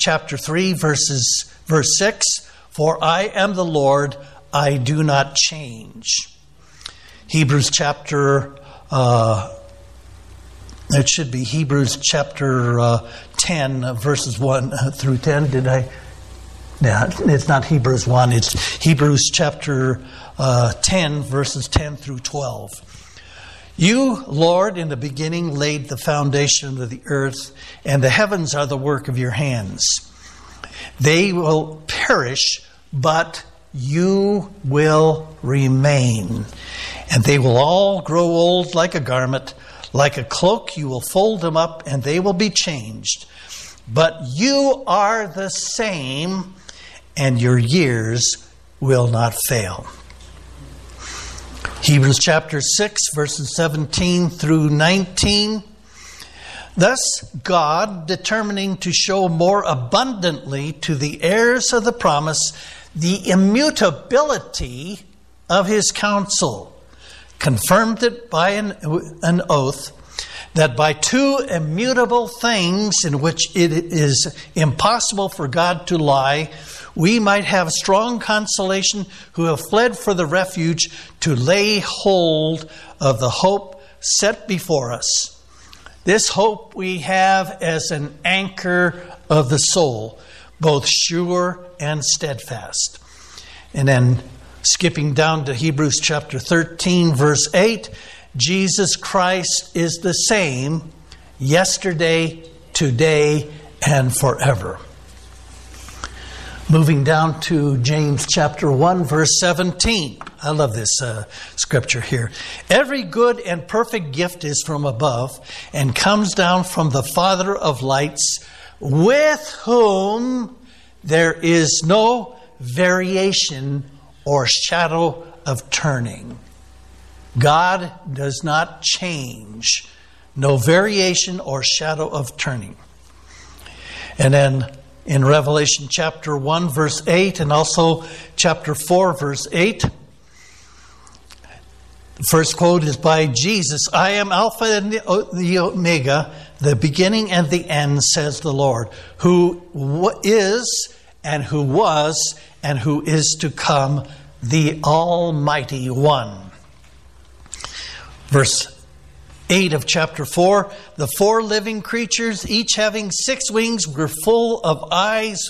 chapter 3, verses, verse 6 For I am the Lord, I do not change. Hebrews chapter, uh, it should be Hebrews chapter uh, 10, verses 1 through 10. Did I? No, it's not Hebrews 1, it's Hebrews chapter uh, 10, verses 10 through 12. You, Lord, in the beginning laid the foundation of the earth, and the heavens are the work of your hands. They will perish, but you will remain. And they will all grow old like a garment. Like a cloak, you will fold them up, and they will be changed. But you are the same and your years will not fail. Hebrews chapter 6, verses 17 through 19. Thus, God, determining to show more abundantly to the heirs of the promise the immutability of his counsel, confirmed it by an, an oath that by two immutable things in which it is impossible for God to lie, we might have strong consolation who have fled for the refuge to lay hold of the hope set before us. This hope we have as an anchor of the soul, both sure and steadfast. And then skipping down to Hebrews chapter 13, verse 8 Jesus Christ is the same yesterday, today, and forever. Moving down to James chapter 1, verse 17. I love this uh, scripture here. Every good and perfect gift is from above and comes down from the Father of lights, with whom there is no variation or shadow of turning. God does not change, no variation or shadow of turning. And then in Revelation chapter 1, verse 8, and also chapter 4, verse 8. The first quote is by Jesus I am Alpha and the uh, Omega, the beginning and the end, says the Lord, who is and who was and who is to come, the Almighty One. Verse 8 of chapter 4 the four living creatures, each having six wings, were full of eyes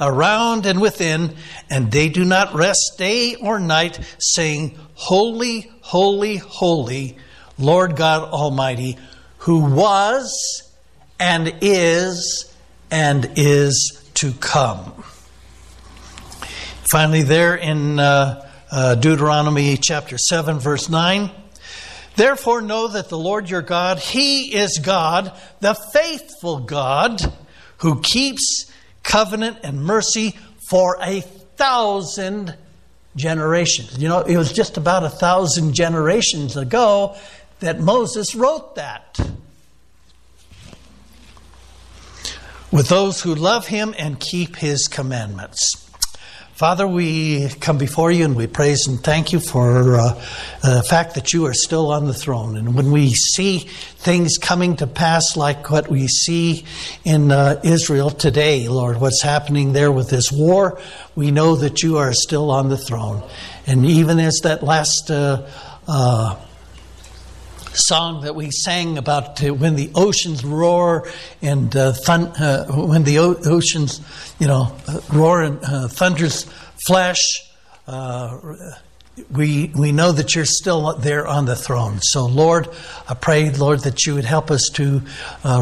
around and within, and they do not rest day or night, saying, Holy, holy, holy, Lord God Almighty, who was and is and is to come. Finally, there in uh, uh, Deuteronomy chapter 7, verse 9. Therefore, know that the Lord your God, He is God, the faithful God, who keeps covenant and mercy for a thousand generations. You know, it was just about a thousand generations ago that Moses wrote that. With those who love him and keep his commandments. Father, we come before you and we praise and thank you for uh, the fact that you are still on the throne. And when we see things coming to pass like what we see in uh, Israel today, Lord, what's happening there with this war, we know that you are still on the throne. And even as that last uh, uh song that we sang about uh, when the oceans roar and uh, thun- uh, when the o- oceans, you know, uh, roar and uh, thunders flash. Uh, we we know that you're still there on the throne. So, Lord, I pray, Lord, that you would help us to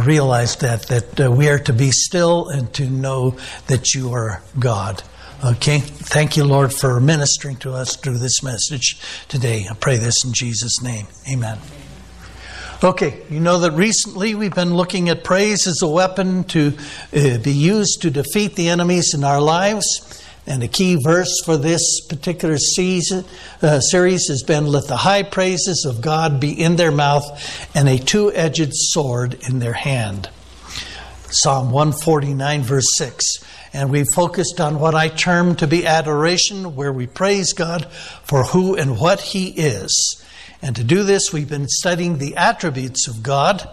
realize that that we are to be still and to know that you are God. Okay? Thank you, Lord, for ministering to us through this message today. I pray this in Jesus' name. Amen. Okay, you know that recently we've been looking at praise as a weapon to uh, be used to defeat the enemies in our lives. And a key verse for this particular season, uh, series has been Let the high praises of God be in their mouth and a two edged sword in their hand. Psalm 149, verse 6. And we focused on what I term to be adoration, where we praise God for who and what He is. And to do this, we've been studying the attributes of God,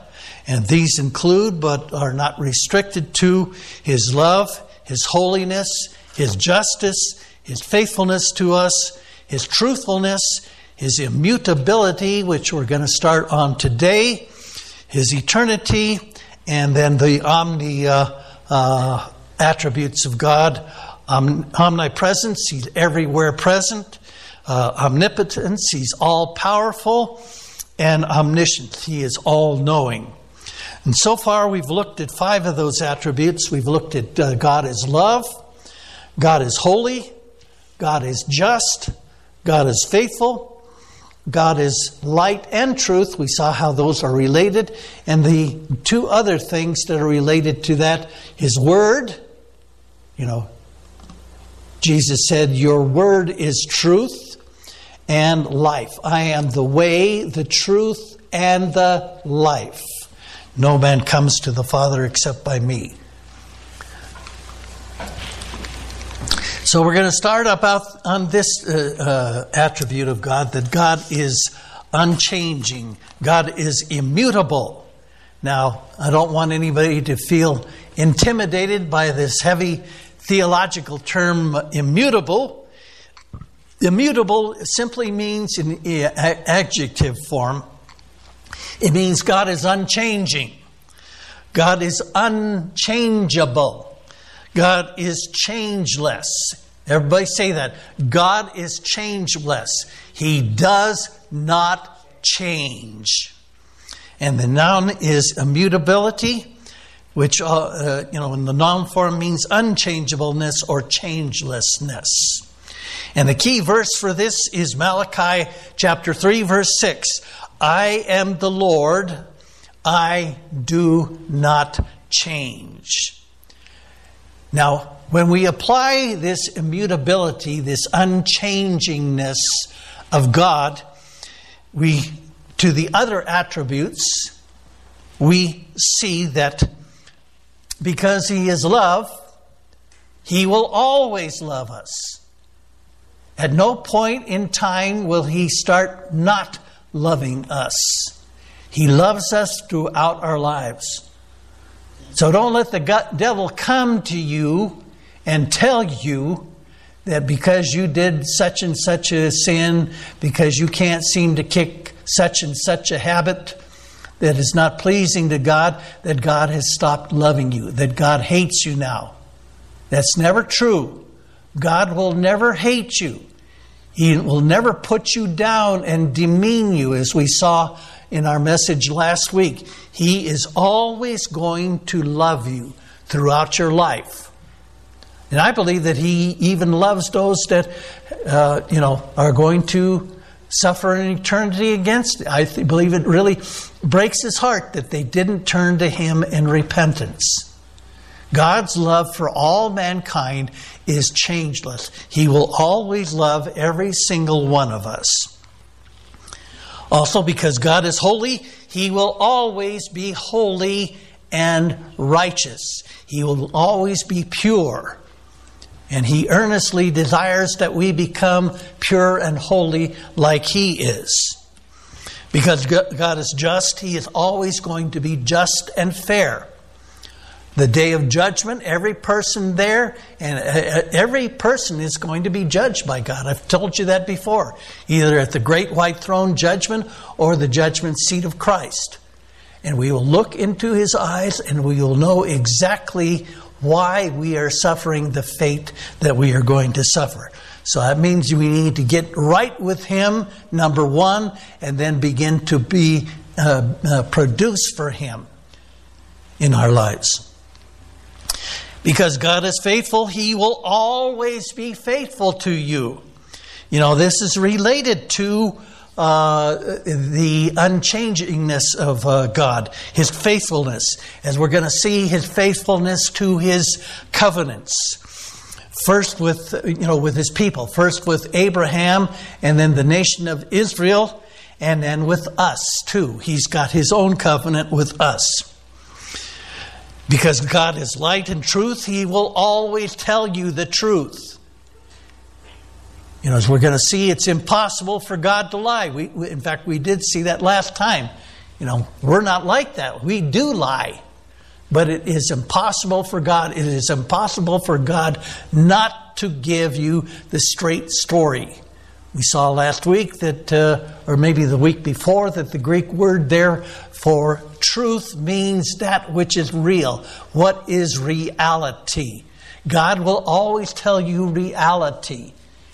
and these include, but are not restricted to, His love, His holiness, His justice, His faithfulness to us, His truthfulness, His immutability, which we're going to start on today, His eternity, and then the omni uh, uh, attributes of God. Um, omnipresence, He's everywhere present. Uh, omnipotence, He's all powerful. And omniscient, He is all knowing. And so far, we've looked at five of those attributes. We've looked at uh, God is love, God is holy, God is just, God is faithful, God is light and truth. We saw how those are related. And the two other things that are related to that His Word, you know, Jesus said, Your Word is truth and life. I am the way, the truth, and the life. No man comes to the Father except by me. So we're going to start up on this uh, uh, attribute of God that God is unchanging, God is immutable. Now, I don't want anybody to feel intimidated by this heavy theological term immutable. Immutable simply means in adjective form it means God is unchanging. God is unchangeable. God is changeless. Everybody say that. God is changeless. He does not change. And the noun is immutability, which, uh, uh, you know, in the noun form means unchangeableness or changelessness. And the key verse for this is Malachi chapter 3, verse 6. I am the Lord, I do not change. Now, when we apply this immutability, this unchangingness of God, we to the other attributes, we see that because he is love, he will always love us. At no point in time will he start not loving us. He loves us throughout our lives. So don't let the devil come to you and tell you that because you did such and such a sin, because you can't seem to kick such and such a habit that is not pleasing to God, that God has stopped loving you, that God hates you now. That's never true. God will never hate you. He will never put you down and demean you, as we saw in our message last week. He is always going to love you throughout your life. And I believe that He even loves those that, uh, you know, are going to suffer an eternity against it. I th- believe it really breaks His heart that they didn't turn to Him in repentance. God's love for all mankind is changeless. He will always love every single one of us. Also, because God is holy, He will always be holy and righteous. He will always be pure. And He earnestly desires that we become pure and holy like He is. Because God is just, He is always going to be just and fair the day of judgment, every person there and uh, uh, every person is going to be judged by God. I've told you that before, either at the great white throne judgment or the judgment seat of Christ. And we will look into his eyes and we will know exactly why we are suffering the fate that we are going to suffer. So that means we need to get right with him, number one, and then begin to be uh, uh, produced for him in our lives. Because God is faithful, He will always be faithful to you. You know, this is related to uh, the unchangingness of uh, God, His faithfulness, as we're going to see His faithfulness to His covenants. First with you know with His people, first with Abraham, and then the nation of Israel, and then with us too. He's got His own covenant with us. Because God is light and truth, He will always tell you the truth. You know, as we're going to see, it's impossible for God to lie. We, we, in fact, we did see that last time. You know, we're not like that. We do lie. But it is impossible for God, it is impossible for God not to give you the straight story. We saw last week that, uh, or maybe the week before, that the Greek word there for truth means that which is real. What is reality? God will always tell you reality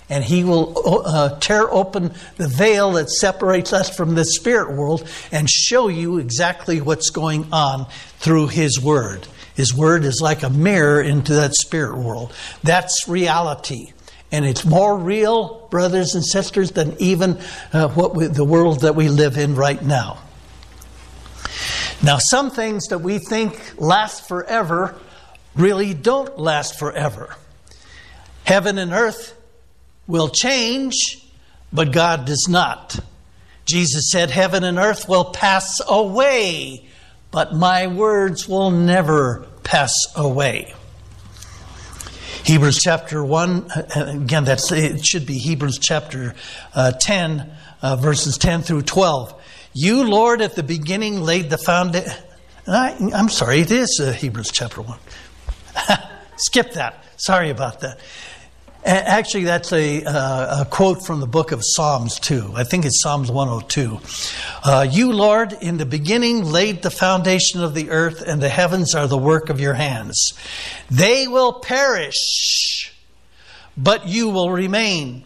and He will uh, tear open the veil that separates us from the spirit world and show you exactly what's going on through His Word. His Word is like a mirror into that spirit world. That's reality. And it's more real, brothers and sisters, than even uh, what we, the world that we live in right now. Now, some things that we think last forever really don't last forever. Heaven and earth will change, but God does not. Jesus said, Heaven and earth will pass away, but my words will never pass away. Hebrews chapter 1, uh, again, that's, it should be Hebrews chapter uh, 10, uh, verses 10 through 12. You, Lord, at the beginning laid the foundation. I'm sorry, it is uh, Hebrews chapter 1. Skip that. Sorry about that. Actually, that's a, uh, a, quote from the book of Psalms, too. I think it's Psalms 102. Uh, you, Lord, in the beginning laid the foundation of the earth, and the heavens are the work of your hands. They will perish, but you will remain,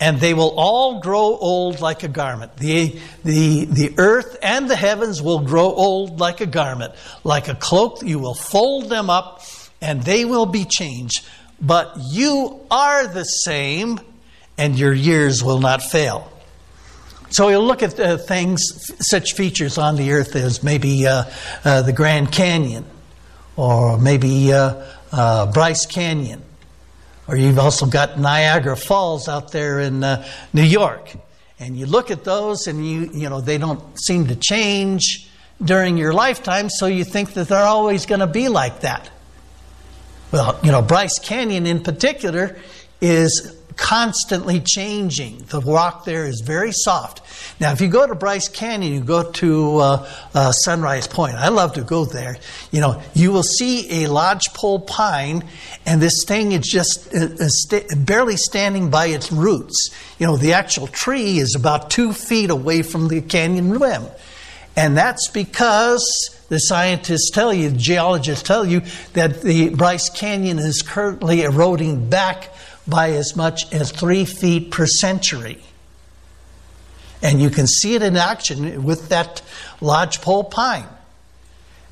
and they will all grow old like a garment. The, the, the earth and the heavens will grow old like a garment. Like a cloak, you will fold them up, and they will be changed but you are the same, and your years will not fail. So we'll look at uh, things, such features on the earth as maybe uh, uh, the Grand Canyon, or maybe uh, uh, Bryce Canyon, or you've also got Niagara Falls out there in uh, New York. And you look at those, and you you know they don't seem to change during your lifetime, so you think that they're always going to be like that. Well, you know, Bryce Canyon in particular is constantly changing. The rock there is very soft. Now, if you go to Bryce Canyon, you go to uh, uh, Sunrise Point. I love to go there. You know, you will see a lodgepole pine, and this thing is just uh, uh st- barely standing by its roots. You know, the actual tree is about two feet away from the canyon rim. And that's because the scientists tell you, geologists tell you, that the Bryce Canyon is currently eroding back by as much as three feet per century. And you can see it in action with that lodgepole pine.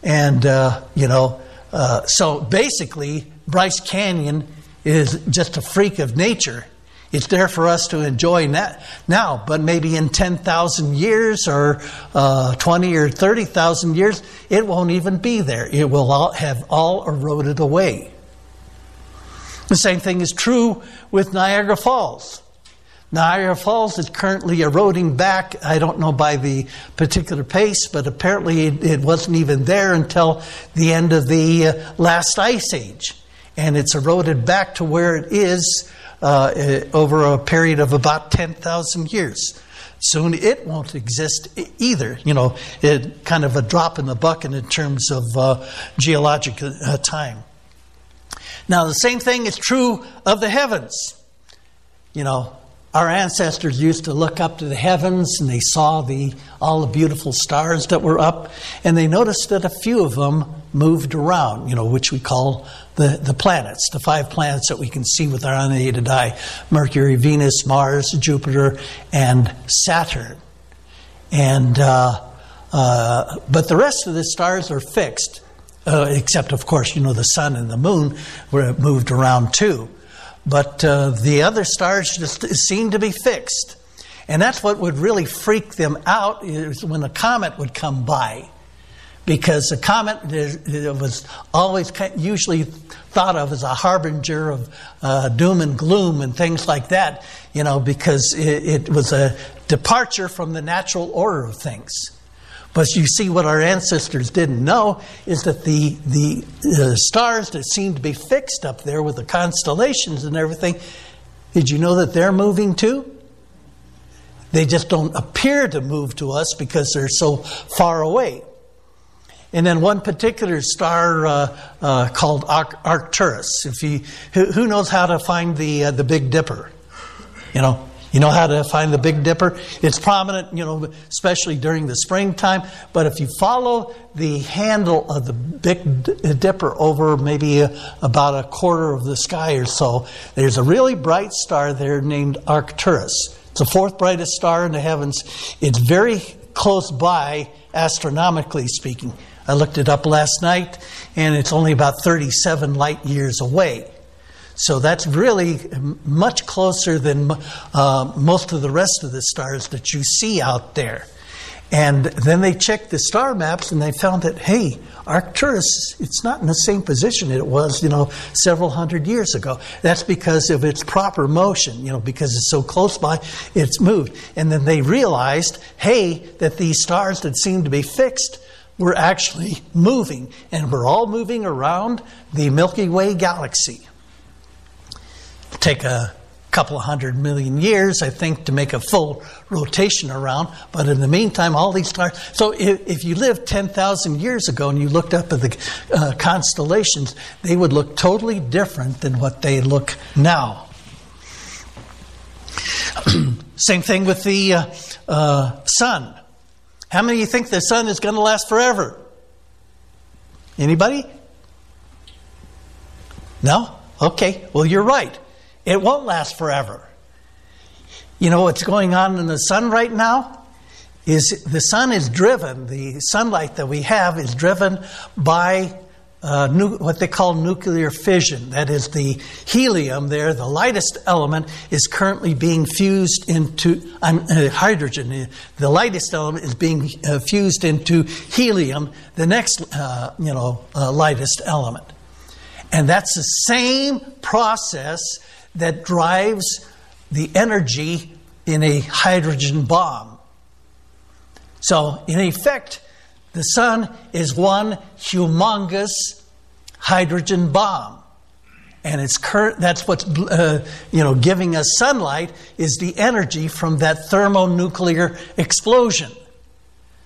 And, uh, you know, uh, so basically, Bryce Canyon is just a freak of nature. It's there for us to enjoy now, but maybe in 10,000 years or uh, 20 or 30,000 years, it won't even be there. It will all have all eroded away. The same thing is true with Niagara Falls. Niagara Falls is currently eroding back, I don't know by the particular pace, but apparently it, it wasn't even there until the end of the uh, last ice age. And it's eroded back to where it is uh, eh, over a period of about 10,000 years. Soon it won't exist either. You know, it kind of a drop in the bucket in terms of uh, geologic uh, time. Now, the same thing is true of the heavens. You know, our ancestors used to look up to the heavens and they saw the, all the beautiful stars that were up, and they noticed that a few of them moved around, you know, which we call the, the planets, the five planets that we can see with our unaided eye Mercury, Venus, Mars, Jupiter, and Saturn. And, uh, uh, but the rest of the stars are fixed, uh, except, of course, you know, the sun and the moon were moved around too. But uh, the other stars just seem to be fixed. And that's what would really freak them out is when a comet would come by. Because a comet was always usually thought of as a harbinger of uh, doom and gloom and things like that, you know, because it, it was a departure from the natural order of things. But you see, what our ancestors didn't know is that the, the uh, stars that seem to be fixed up there with the constellations and everything, did you know that they're moving too? They just don't appear to move to us because they're so far away. And then one particular star uh, uh, called Arcturus. If you, who, who, knows how to find the uh, the Big Dipper? You know, you know how to find the Big Dipper? It's prominent, you know, especially during the springtime. But if you follow the handle of the Big Dipper over maybe a, about a quarter of the sky or so, there's a really bright star there named Arcturus. It's the fourth brightest star in the heavens. It's very close by, astronomically speaking. I looked it up last night, and it's only about 37 light years away. So that's really much closer than uh, most of the rest of the stars that you see out there. And then they checked the star maps and they found that, hey, Arcturus, it's not in the same position it was, you know, several hundred years ago. That's because of its proper motion, you know, because it's so close by, it's moved. And then they realized, hey, that these stars that seem to be fixed were actually moving, and we're all moving around the Milky Way galaxy. Take a couple of hundred million years, I think, to make a full rotation around. But in the meantime, all these stars. So if, if you lived 10,000 years ago and you looked up at the uh, constellations, they would look totally different than what they look now. Same thing with the uh, uh, sun. How many of you think the sun is going to last forever? Anybody? No? Okay, well, you're right. It won't last forever. You know what's going on in the sun right now? Is the sun is driven, the sunlight that we have is driven by uh, nu- what they call nuclear fission. That is, the helium there, the lightest element, is currently being fused into um, uh, hydrogen. The lightest element is being uh, fused into helium, the next, uh, you know, uh, lightest element. And that's the same process that drives the energy in a hydrogen bomb. So, in effect, the sun is one humongous hydrogen bomb. And it's current, that's what's uh, you know, giving us sunlight is the energy from that thermonuclear explosion.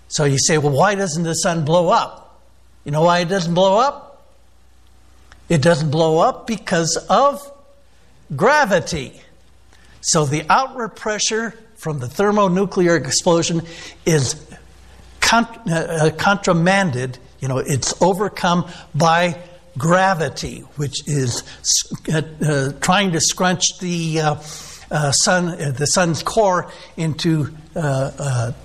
So you say, well, why doesn't the sun blow up? You know why it doesn't blow up? It doesn't blow up because of gravity. So the outward pressure from the thermonuclear explosion is uh, uh, contramanded, you know, it's overcome by gravity, which is uh, uh, trying to scrunch the uh, uh sun, the sun's core into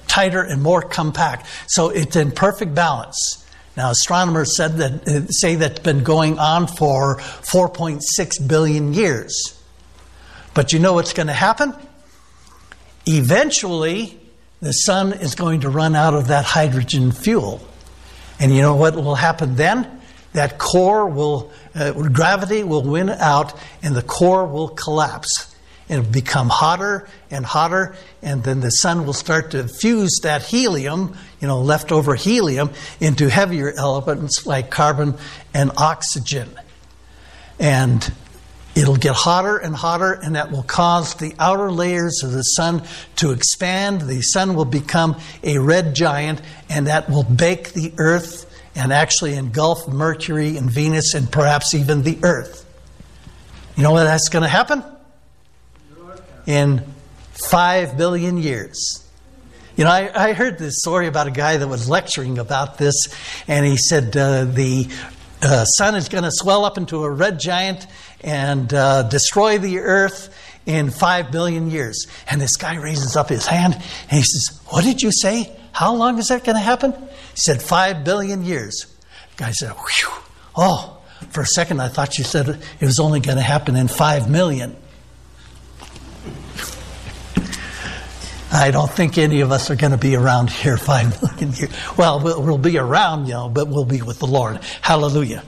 tighter and more compact. So it's in perfect balance. Now, astronomers said that say that's been going on for 4.6 billion years. But you know what's going to happen? Eventually, the sun is going to run out of that hydrogen fuel. And you know what will happen then? That core will, uh, gravity will win out and the core will collapse. and become hotter and hotter, and then the sun will start to fuse that helium, you know, leftover helium, into heavier elements like carbon and oxygen. And It'll get hotter and hotter, and that will cause the outer layers of the sun to expand. The sun will become a red giant, and that will bake the earth and actually engulf Mercury and Venus and perhaps even the earth. You know when that's going to happen? In five billion years. You know, I, I, heard this story about a guy that was lecturing about this, and he said uh, the uh, sun is going to swell up into a red giant and uh, destroy the earth in five billion years. And this guy raises up his hand and he says, What did you say? How long is that going to happen? He said, Five billion years. The guy said, Whew. Oh, for a second I thought you said it was only going to happen in five million. I don't think any of us are going to be around here five million years. Well, well, we'll be around, you know, but we'll be with the Lord. Hallelujah.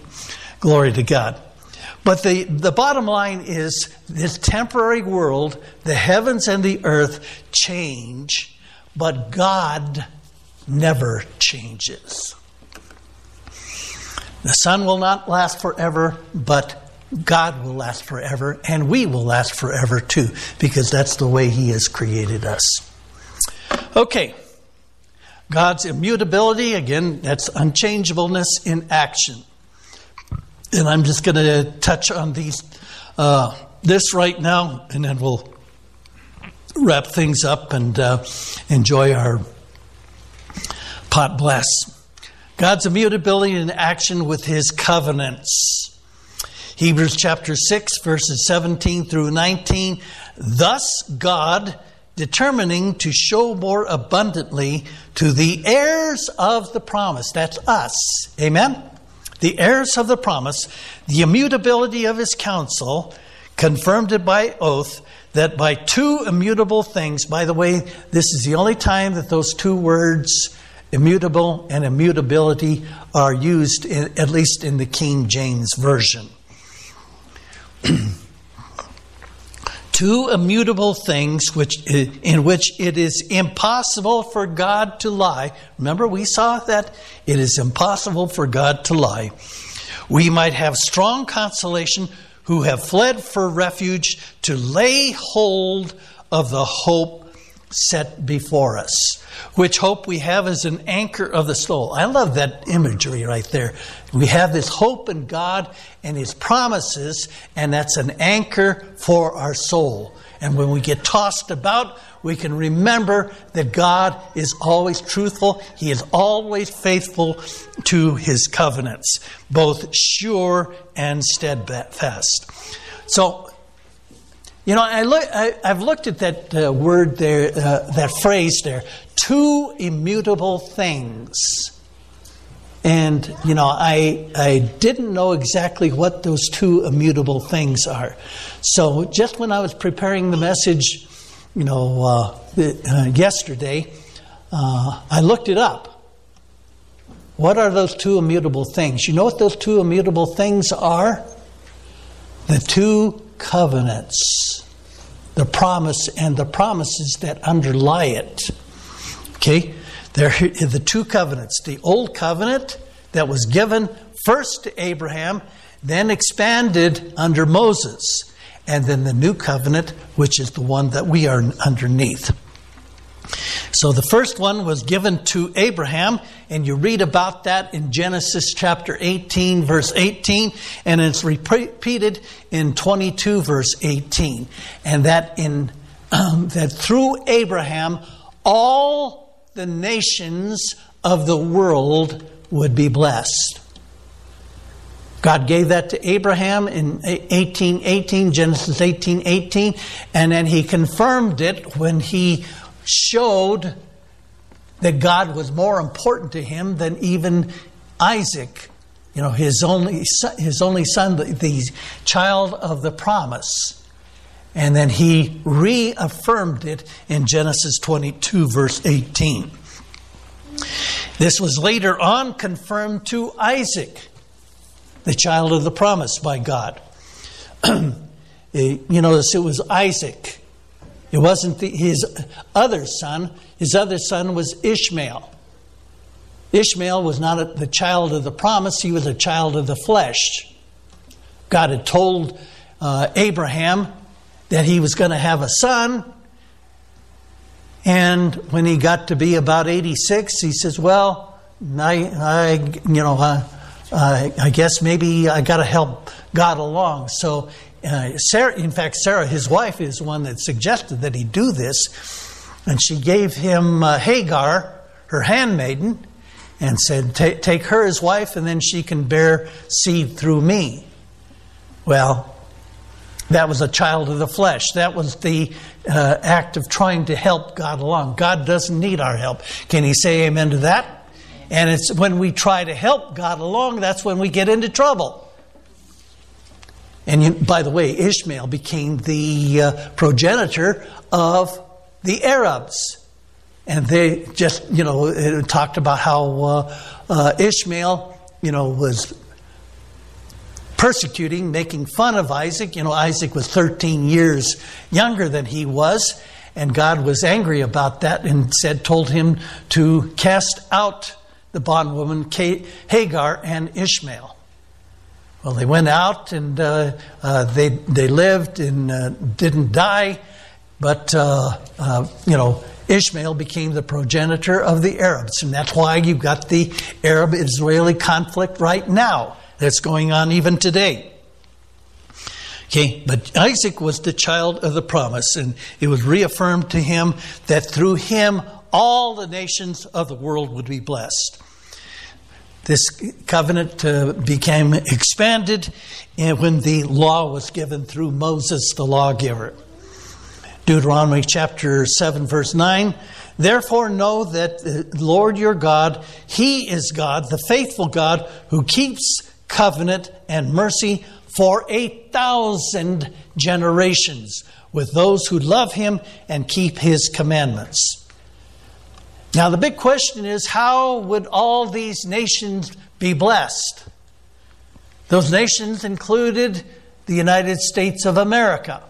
Glory to God. But the, the bottom line is this temporary world, the heavens and the earth change, but God never changes. The sun will not last forever, but God will last forever, and we will last forever too, because that's the way He has created us. Okay. God's immutability, again, that's unchangeableness in action. And I'm just going to touch on these, uh, this right now, and then we'll wrap things up and uh, enjoy our pot bless. God's immutability in action with his covenants. Hebrews chapter 6, verses 17 through 19. Thus, God, determining to show more abundantly to the heirs of the promise, that's us, amen? The heirs of the promise, the immutability of his counsel, confirmed it by oath, that by two immutable things, by the way, this is the only time that those two words, immutable and immutability, are used, in, at least in the King James Version. two immutable things which, in which it is impossible for God to lie. Remember, we saw that it is impossible for God to lie. We might have strong consolation who have fled for refuge to lay hold of the hope set before us. Which hope we have as an anchor of the soul. I love that imagery right there. We have this hope in God and His promises, and that's an anchor for our soul. And when we get tossed about, we can remember that God is always truthful. He is always faithful to his covenants, both sure and steadfast. So, you know, I look, I, have looked at that uh, word there, uh, that phrase there, two immutable things. And, you know, I, I didn't know exactly what those two immutable things are. So just when I was preparing the message, you know, uh, uh, yesterday, uh, I looked it up. What are those two immutable things? You know what those two immutable things are? The two covenants, the promise and the promises that underlie it. Okay? There are the two covenants the old covenant that was given first to Abraham, then expanded under Moses and then the new covenant, which is the one that we are underneath. So the first one was given to Abraham, and you read about that in Genesis chapter 18, verse 18, and it's repeated in 22, verse 18. And that in um, that through Abraham, all the nations of the world would be blessed. God gave that to Abraham in 1818, Genesis 18, 18, and then he confirmed it when he showed that God was more important to him than even Isaac, you know, his only son, his only son, the, the child of the promise. And then he reaffirmed it in Genesis 22, verse 18. This was later on confirmed to Isaac the child of the promise by God. you notice it was Isaac. It wasn't the, his other son. His other son was Ishmael. Ishmael was not a, the child of the promise, he was a child of the flesh. God had told uh, Abraham that he was going to have a son. And when he got to be about 86, he says, Well, I, I you know, uh, I guess maybe I got to help God along. So, uh, Sarah, in fact, Sarah, his wife, is one that suggested that he do this. And she gave him uh, Hagar, her handmaiden, and said, Take her as wife, and then she can bear seed through me. Well, that was a child of the flesh. That was the uh, act of trying to help God along. God doesn't need our help. Can He say amen to that? And it's when we try to help God along, that's when we get into trouble. And you, by the way, Ishmael became the uh, progenitor of the Arabs. And they just, you know, talked about how uh, uh, Ishmael, you know, was persecuting, making fun of Isaac. You know, Isaac was 13 years younger than he was. And God was angry about that and said, told him to cast out the bondwoman Hagar and Ishmael. Well, they went out and uh, uh, they they lived and uh, didn't die, but uh, uh, you know Ishmael became the progenitor of the Arabs. And that's why you've got the Arab Israeli conflict right now that's going on even today. Okay, but Isaac was the child of the promise, and it was reaffirmed to him that through him all the nations of the world would be blessed. This covenant uh, became expanded when the law was given through Moses, the lawgiver. Deuteronomy chapter 7, verse 9. Therefore, know that the Lord your God, He is God, the faithful God, who keeps covenant and mercy for a thousand generations with those who love Him and keep His commandments. Now, the big question is how would all these nations be blessed? Those nations included the United States of America.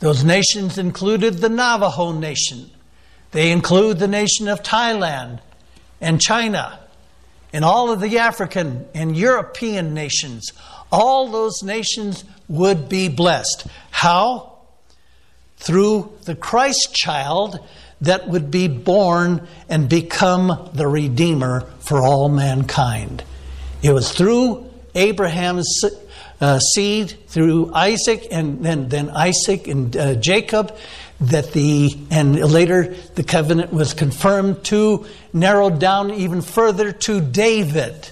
Those nations included the Navajo Nation. They include the nation of Thailand and China and all of the African and European nations. All those nations would be blessed. How? Through the Christ child that would be born and become the Redeemer for all mankind. It was through Abraham's uh, seed through Isaac and then, then Isaac and uh, Jacob that the and later the covenant was confirmed to narrowed down even further to David.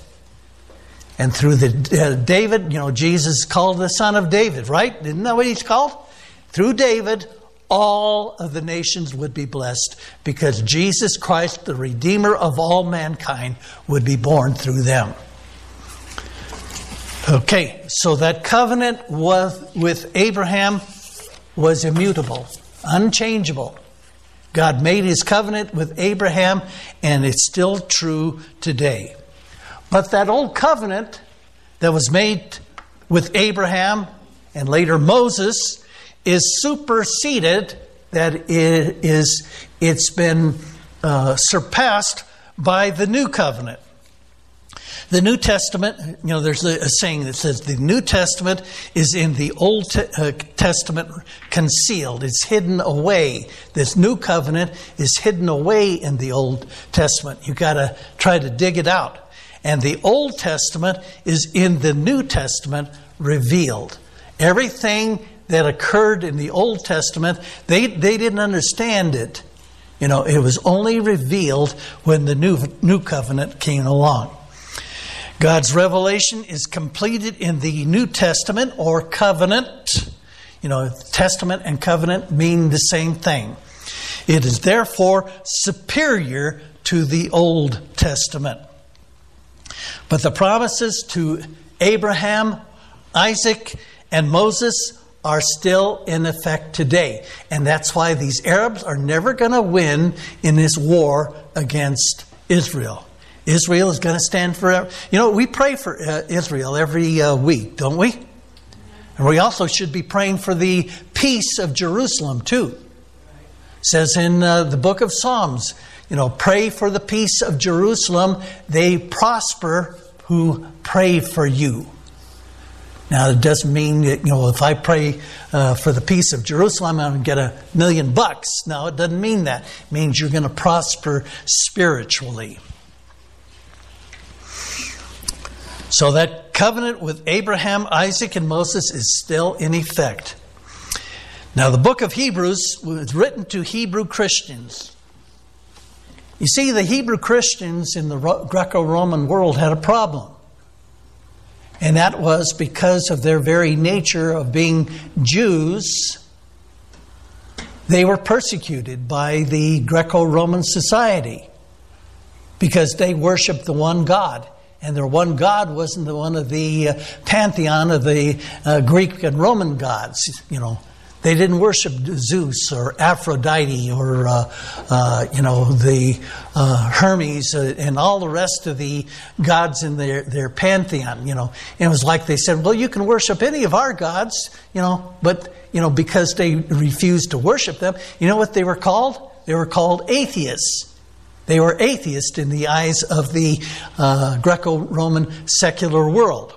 And through the uh, David, you know, Jesus called the son of David, right? Isn't that what he's called? Through David, all of the nations would be blessed because Jesus Christ, the Redeemer of all mankind, would be born through them. Okay, so that covenant was, with Abraham was immutable, unchangeable. God made his covenant with Abraham, and it's still true today. But that old covenant that was made with Abraham and later Moses is superseded, that it is, it's been uh, surpassed by the new covenant. The New Testament, you know, there's a, saying that says the New Testament is in the Old uh, Testament concealed. It's hidden away. This new covenant is hidden away in the Old Testament. You've got to try to dig it out. And the Old Testament is in the New Testament revealed. Everything that occurred in the Old Testament, they, they didn't understand it. You know, it was only revealed when the new, new covenant came along. God's revelation is completed in the New Testament or covenant. You know, testament and covenant mean the same thing. It is therefore superior to the Old Testament. But the promises to Abraham, Isaac, and Moses are still in effect today. And that's why these Arabs are never going to win in this war against Israel. Israel is going to stand forever. You know, we pray for uh, Israel every uh, week, don't we? And we also should be praying for the peace of Jerusalem, too. It says in uh, the book of Psalms, you know, pray for the peace of Jerusalem. They prosper who pray for you. Now, it doesn't mean that, you know, if I pray uh, for the peace of Jerusalem, I'm going to get a million bucks. No, it doesn't mean that. It means you're going to prosper spiritually. So that covenant with Abraham, Isaac, and Moses is still in effect. Now, the book of Hebrews was written to Hebrew Christians. You see, the Hebrew Christians in the Greco Roman world had a problem. And that was because of their very nature of being Jews. They were persecuted by the Greco Roman society because they worshiped the one God and their one god wasn't the one of the uh, pantheon of the uh, Greek and Roman gods. You know, they didn't worship Zeus or Aphrodite or uh, uh you know the uh, Hermes uh, and all the rest of the gods in their their pantheon. You know, and it was like they said, well, you can worship any of our gods. You know, but you know because they refused to worship them, you know what they were called? They were called atheists. They were atheists in the eyes of the uh, Greco Roman secular world.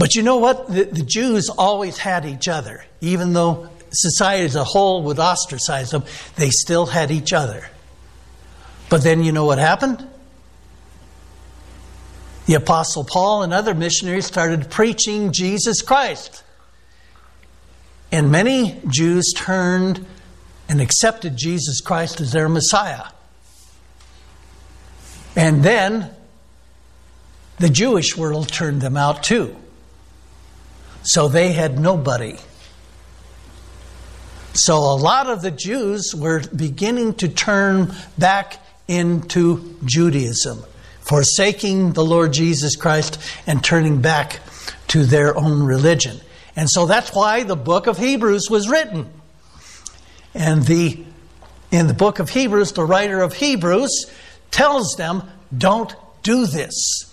But you know what? The, the, Jews always had each other, even though society as a whole would ostracize them, they still had each other. But then you know what happened? The Apostle Paul and other missionaries started preaching Jesus Christ. And many Jews turned and accepted Jesus Christ as their Messiah. And then the Jewish world turned them out too. So they had nobody. So a lot of the Jews were beginning to turn back into Judaism, forsaking the Lord Jesus Christ and turning back to their own religion. And so that's why the book of Hebrews was written. And the in the book of Hebrews, the writer of Hebrews tells them, don't do this.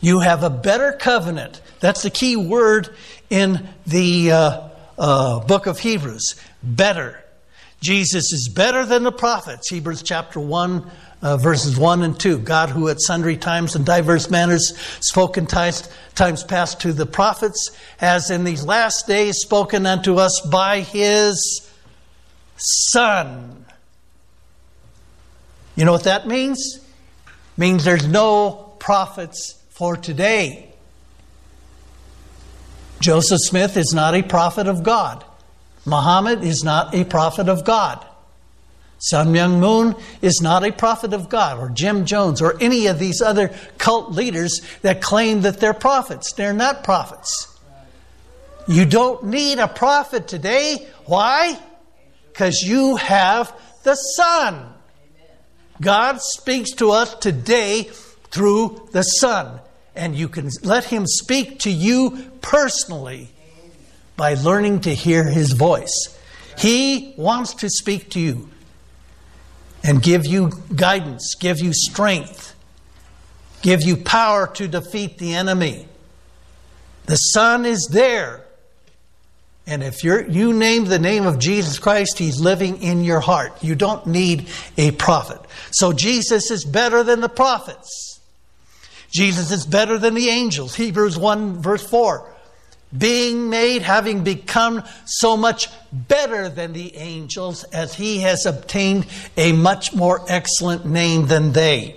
You have a better covenant. That's the key word in the uh, uh, book of Hebrews. Better. Jesus is better than the prophets. Hebrews chapter 1, uh, verses 1 and 2. God, who at sundry times and diverse manners spoken times, times past to the prophets, has in these last days spoken unto us by his Son. You know what that means? It means there's no prophets for today. Joseph Smith is not a prophet of God. Muhammad is not a prophet of God. Sun Myung Moon is not a prophet of God, or Jim Jones, or any of these other cult leaders that claim that they're prophets. They're not prophets. You don't need a prophet today. Why? Because you have the Son. God speaks to us today through the Son and you can let Him speak to you personally by learning to hear His voice. He wants to speak to you and give you guidance, give you strength, give you power to defeat the enemy. The Son is there. And if you you name the name of Jesus Christ, He's living in your heart. You don't need a prophet. So Jesus is better than the prophets. Jesus is better than the angels. Hebrews 1, verse 4. Being made, having become so much better than the angels, as he has obtained a much more excellent name than they.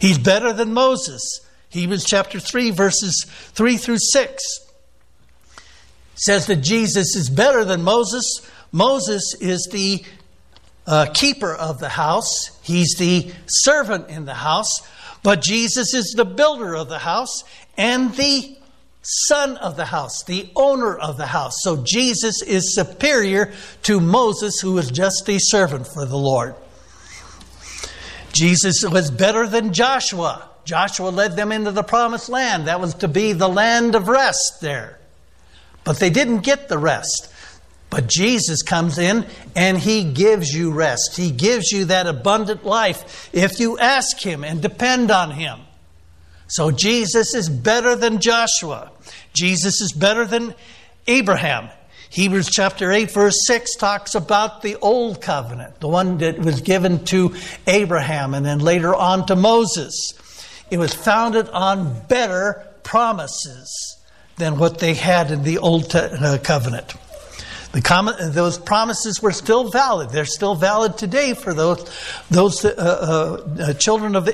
He's better than Moses. Hebrews chapter 3, verses 3 through 6 says that Jesus is better than Moses. Moses is the uh, keeper of the house, he's the servant in the house. But Jesus is the builder of the house and the son of the house, the owner of the house. So Jesus is superior to Moses, who was just a servant for the Lord. Jesus was better than Joshua. Joshua led them into the promised land. That was to be the land of rest there. But they didn't get the rest. But Jesus comes in and he gives you rest. He gives you that abundant life if you ask him and depend on him. So Jesus is better than Joshua. Jesus is better than Abraham. Hebrews chapter 8, verse 6 talks about the old covenant, the one that was given to Abraham and then later on to Moses. It was founded on better promises than what they had in the old uh, covenant. The those promises were still valid. They're still valid today for those, those uh, uh, children of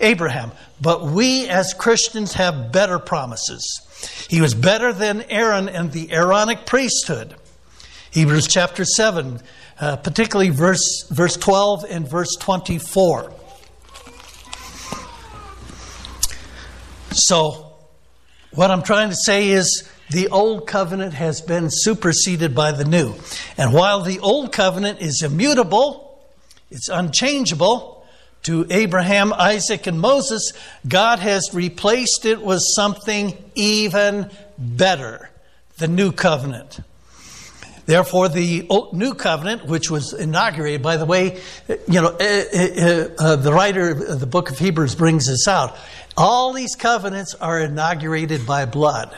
Abraham. But we as Christians have better promises. He was better than Aaron and the Aaronic priesthood. Hebrews chapter 7, uh, particularly verse, verse 12 and verse 24. So, what I'm trying to say is the old covenant has been superseded by the new. And while the old covenant is immutable, it's unchangeable to Abraham, Isaac, and Moses, God has replaced it with something even better the new covenant. Therefore, the new covenant, which was inaugurated, by the way, you know, uh, uh, uh, the writer of the book of Hebrews brings this out. All these covenants are inaugurated by blood.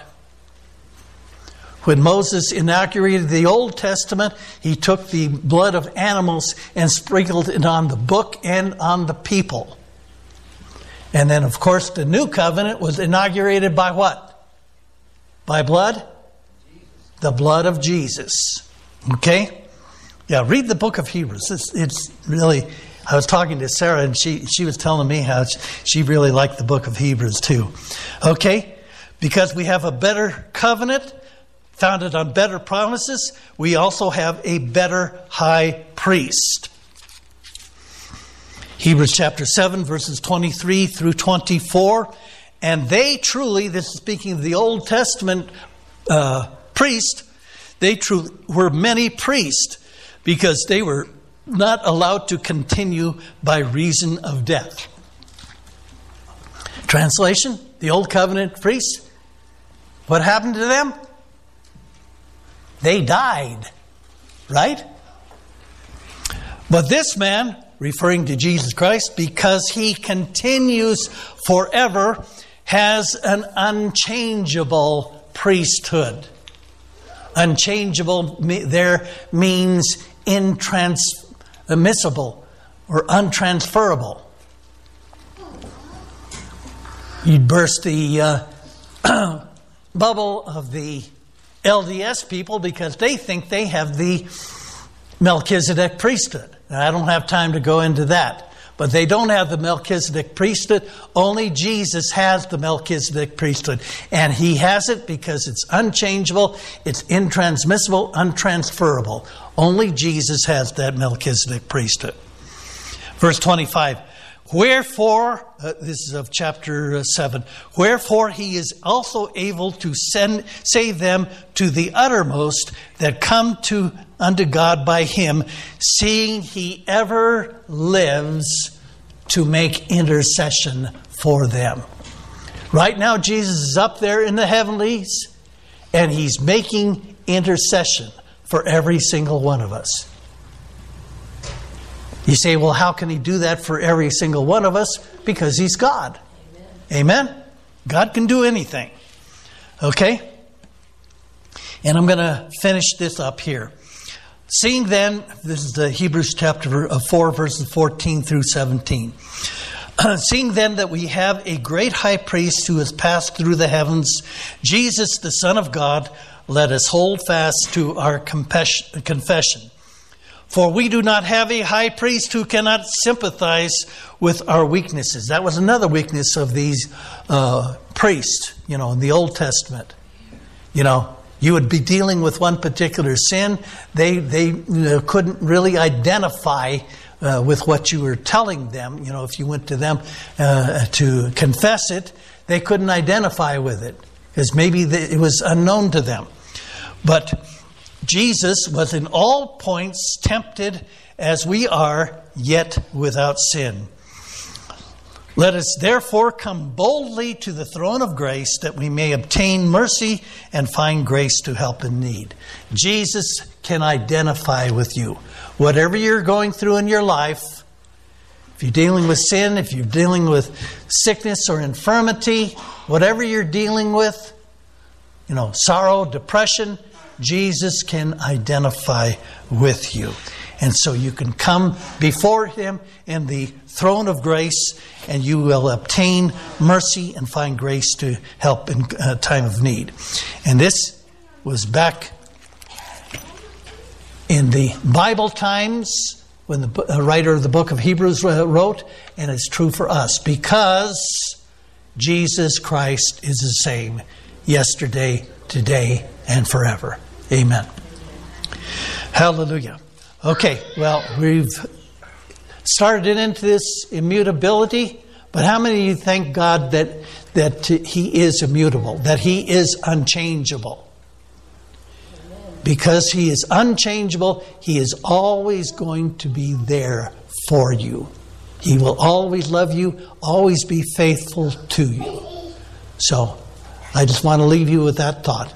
When Moses inaugurated the Old Testament, he took the blood of animals and sprinkled it on the book and on the people. And then, of course, the New Covenant was inaugurated by what? By blood? The blood of Jesus. Okay? Yeah, read the book of Hebrews. It's, it's really, I was talking to Sarah and she, she was telling me how she really liked the book of Hebrews too. Okay? Because we have a better covenant founded on better promises, we also have a better high priest. Hebrews chapter 7, verses 23 through 24. And they truly, this is speaking of the Old Testament uh, priest, they truly were many priests because they were not allowed to continue by reason of death. Translation The Old Covenant priests, what happened to them? They died, right? But this man, referring to Jesus Christ, because he continues forever, has an unchangeable priesthood. Unchangeable there means intransmissible or untransferable. You'd burst the uh, bubble of the LDS people because they think they have the Melchizedek priesthood. Now, I don't have time to go into that. But they don't have the Melchizedek priesthood. Only Jesus has the Melchizedek priesthood. And he has it because it's unchangeable, it's intransmissible, untransferable. Only Jesus has that Melchizedek priesthood. Verse 25 Wherefore, uh, this is of chapter uh, 7, wherefore he is also able to send, save them to the uttermost that come to unto God by him, seeing he ever lives to make intercession for them. Right now, Jesus is up there in the heavenlies, and he's making intercession for every single one of us. You say, well, how can he do that for every single one of us? Because he's God. Amen? Amen? God can do anything. Okay? And I'm going to finish this up here. Seeing then, this is the Hebrews chapter uh, 4, verses 14 through 17. Seeing then that we have a great high priest who has passed through the heavens, Jesus, the Son of God, let us hold fast to our confession. For we do not have a high priest who cannot sympathize with our weaknesses. That was another weakness of these uh, priests, you know, in the Old Testament. You know, you would be dealing with one particular sin. They, they you know, couldn't really identify uh, with what you were telling them. You know, if you went to them uh, to confess it, they couldn't identify with it because maybe it was unknown to them. But Jesus was in all points tempted as we are, yet without sin. Let us therefore come boldly to the throne of grace that we may obtain mercy and find grace to help in need. Jesus can identify with you. Whatever you're going through in your life, if you're dealing with sin, if you're dealing with sickness or infirmity, whatever you're dealing with, you know, sorrow, depression, Jesus can identify with you. And so you can come before Him in the throne of grace and you will obtain mercy and find grace to help in uh, time of need. And this was back in the Bible times when the writer of the book of Hebrews wrote, and it's true for us because Jesus Christ is the same yesterday, today, and forever. Amen. Hallelujah. Okay, well, we've started into this immutability, but how many of you thank God that, that He is immutable, that He is unchangeable? Because He is unchangeable, He is always going to be there for you. He will always love you, always be faithful to you. So, I just want to leave you with that thought.